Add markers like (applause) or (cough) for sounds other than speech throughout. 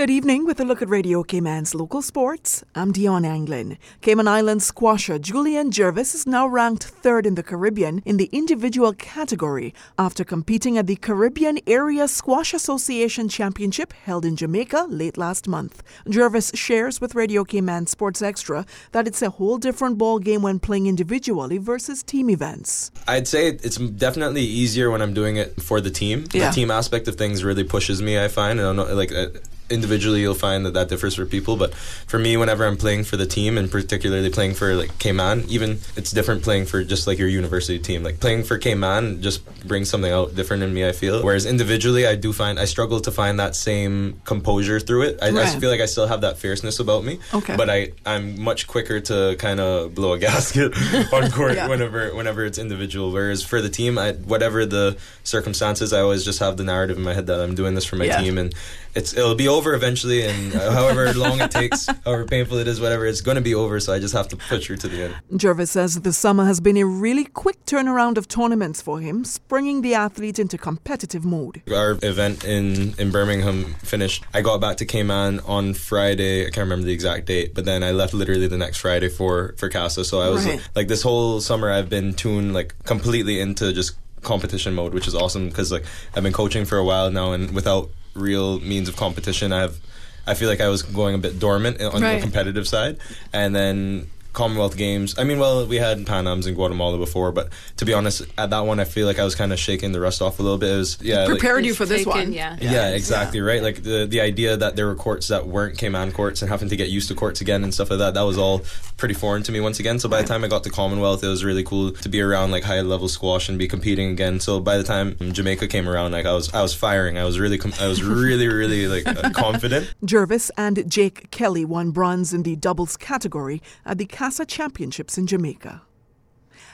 Good evening with a look at Radio Cayman's local sports. I'm Dion Anglin. Cayman Islands squasher Julian Jervis is now ranked third in the Caribbean in the individual category after competing at the Caribbean Area Squash Association Championship held in Jamaica late last month. Jervis shares with Radio Cayman Sports Extra that it's a whole different ball game when playing individually versus team events. I'd say it's definitely easier when I'm doing it for the team. Yeah. The team aspect of things really pushes me. I find. I don't know, like. Uh, Individually you'll find that that differs for people but for me whenever i'm playing for the team and particularly playing for like cayman even it's different playing for just like your university team like playing for cayman just brings something out different in me i feel whereas individually i do find i struggle to find that same composure through it i, I feel like i still have that fierceness about me Okay. but i i'm much quicker to kind of blow a gasket (laughs) on court Yeah. whenever whenever it's individual whereas for the team I, whatever the circumstances i always just have the narrative in my head that i'm doing this for my Yeah. team and it's it'll be over eventually and uh, however long it takes (laughs) however painful it is whatever it's going to be over so i just have to push through to the end Jervis says the summer has been a really quick turnaround of tournaments for him, springing the athlete into competitive mode. our event in in birmingham finished i got back to cayman on friday i can't remember the exact date but then i left literally the next friday for for CASA so i was Right. like this whole summer i've been tuned like completely into just competition mode which is awesome because like i've been coaching for a while now and without real means of competition i've i feel like i was going a bit dormant on Right. the competitive side and then Commonwealth Games. I mean, well, we had Pan Ams in Guatemala before, but to be honest, at that one, I feel like I was kind of shaking the rust off a little bit. It was, yeah, like- Prepared you for this taken, one. yeah. yeah, exactly right. Like the the idea that there were courts that weren't Cayman courts and having to get used to courts again and stuff like that. That was all pretty foreign to me once again. So by the time I got to Commonwealth, it was really cool to be around like high level squash and be competing again. So by the time Jamaica came around, like I was I was firing. I was really com- I was really really like uh, confident. Jervis and Jake Kelly won bronze in the doubles category at the CASA Championships in Jamaica.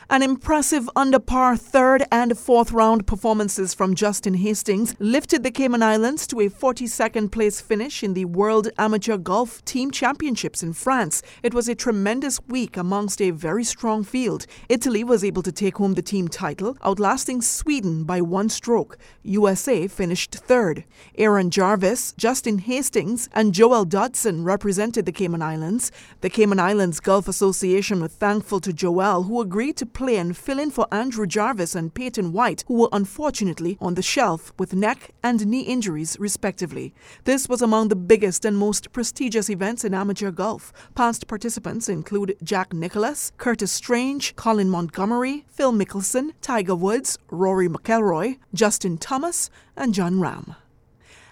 An impressive under par third and fourth round performances from Justin Hastings lifted the Cayman Islands to a 42nd place finish in the World Amateur Golf Team Championships in France. It was a tremendous week amongst a very strong field. Italy was able to take home the team title, outlasting Sweden by one stroke. USA finished third. Aaron Jarvis, Justin Hastings, and Joel Dodson represented the Cayman Islands. The Cayman Islands Golf Association were thankful to Joel, who agreed to play and fill in for Andrew Jarvis and Peyton White, who were unfortunately on the shelf with neck and knee injuries, respectively. This was among the biggest and most prestigious events in amateur golf. Past participants include Jack Nicklaus, Curtis Strange, Colin Montgomerie, Phil Mickelson, Tiger Woods, Rory McIlroy, Justin Thomas, and Jon Rahm.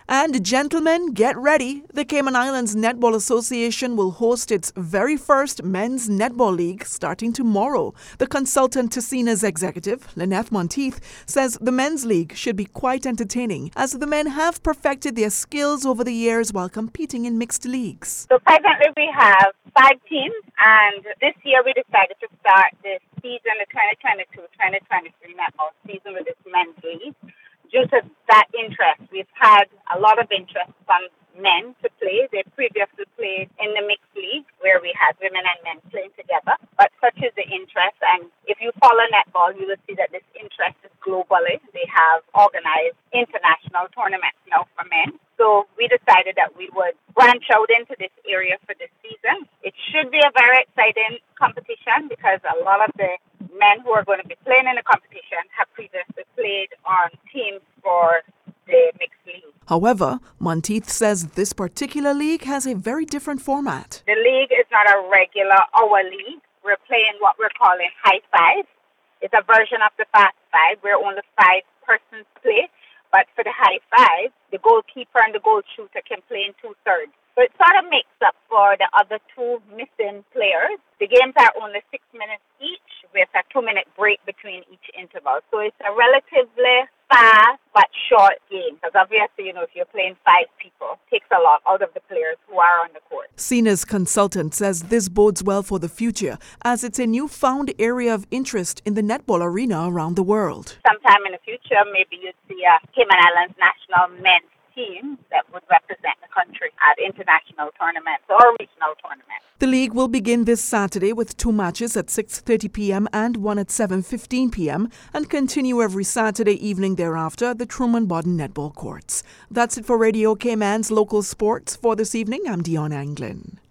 And gentlemen, get ready. The Cayman Islands Netball Association will host its very first men's netball league starting tomorrow. The consultant to CINA's executive, Lynette Monteith, says the men's league should be quite entertaining as the men have perfected their skills over the years while competing in mixed leagues. So presently we have five teams, and this year we decided to start the season, the 2022-2023 netball season with this men's league. Due to that interest, we've had a lot of interest from men to play. They previously played in the mixed league where we had women and men playing together. But such is the interest, and if you follow netball, you will see that this interest is globally. They have organized international tournaments now for men. So we decided that we would branch out into this area for this season. It should be a very exciting competition because a lot of the men who are going to be playing in the competition have previously played on teams for the mixed league. However, Monteith says this particular league has a very different format. The league is not a regular oh, hour league. We're playing what we're calling high five. It's a version of the fast five where only five persons play. But for the high five, the goalkeeper and the goal shooter can play in two thirds. So it sort of makes up for the other two missing players. The games are only six minutes each with a two minute break between each interval. So it's a relatively fast but short game. Because obviously, you know, if you're playing five people, it takes a lot out of the players who are on the court. CINA's consultant says this bodes well for the future as it's a newfound area of interest in the netball arena around the world. sometime in the future, maybe you'd see a Cayman Islands national men's team that would represent at international tournaments or regional tournaments. The league will begin this Saturday with two matches at 6:30 p.m. and one at 7:15 p.m. and continue every Saturday evening thereafter at the Truman Bodden Netball Courts. That's it for Radio Cayman's local sports for this evening. I'm Dion Anglin.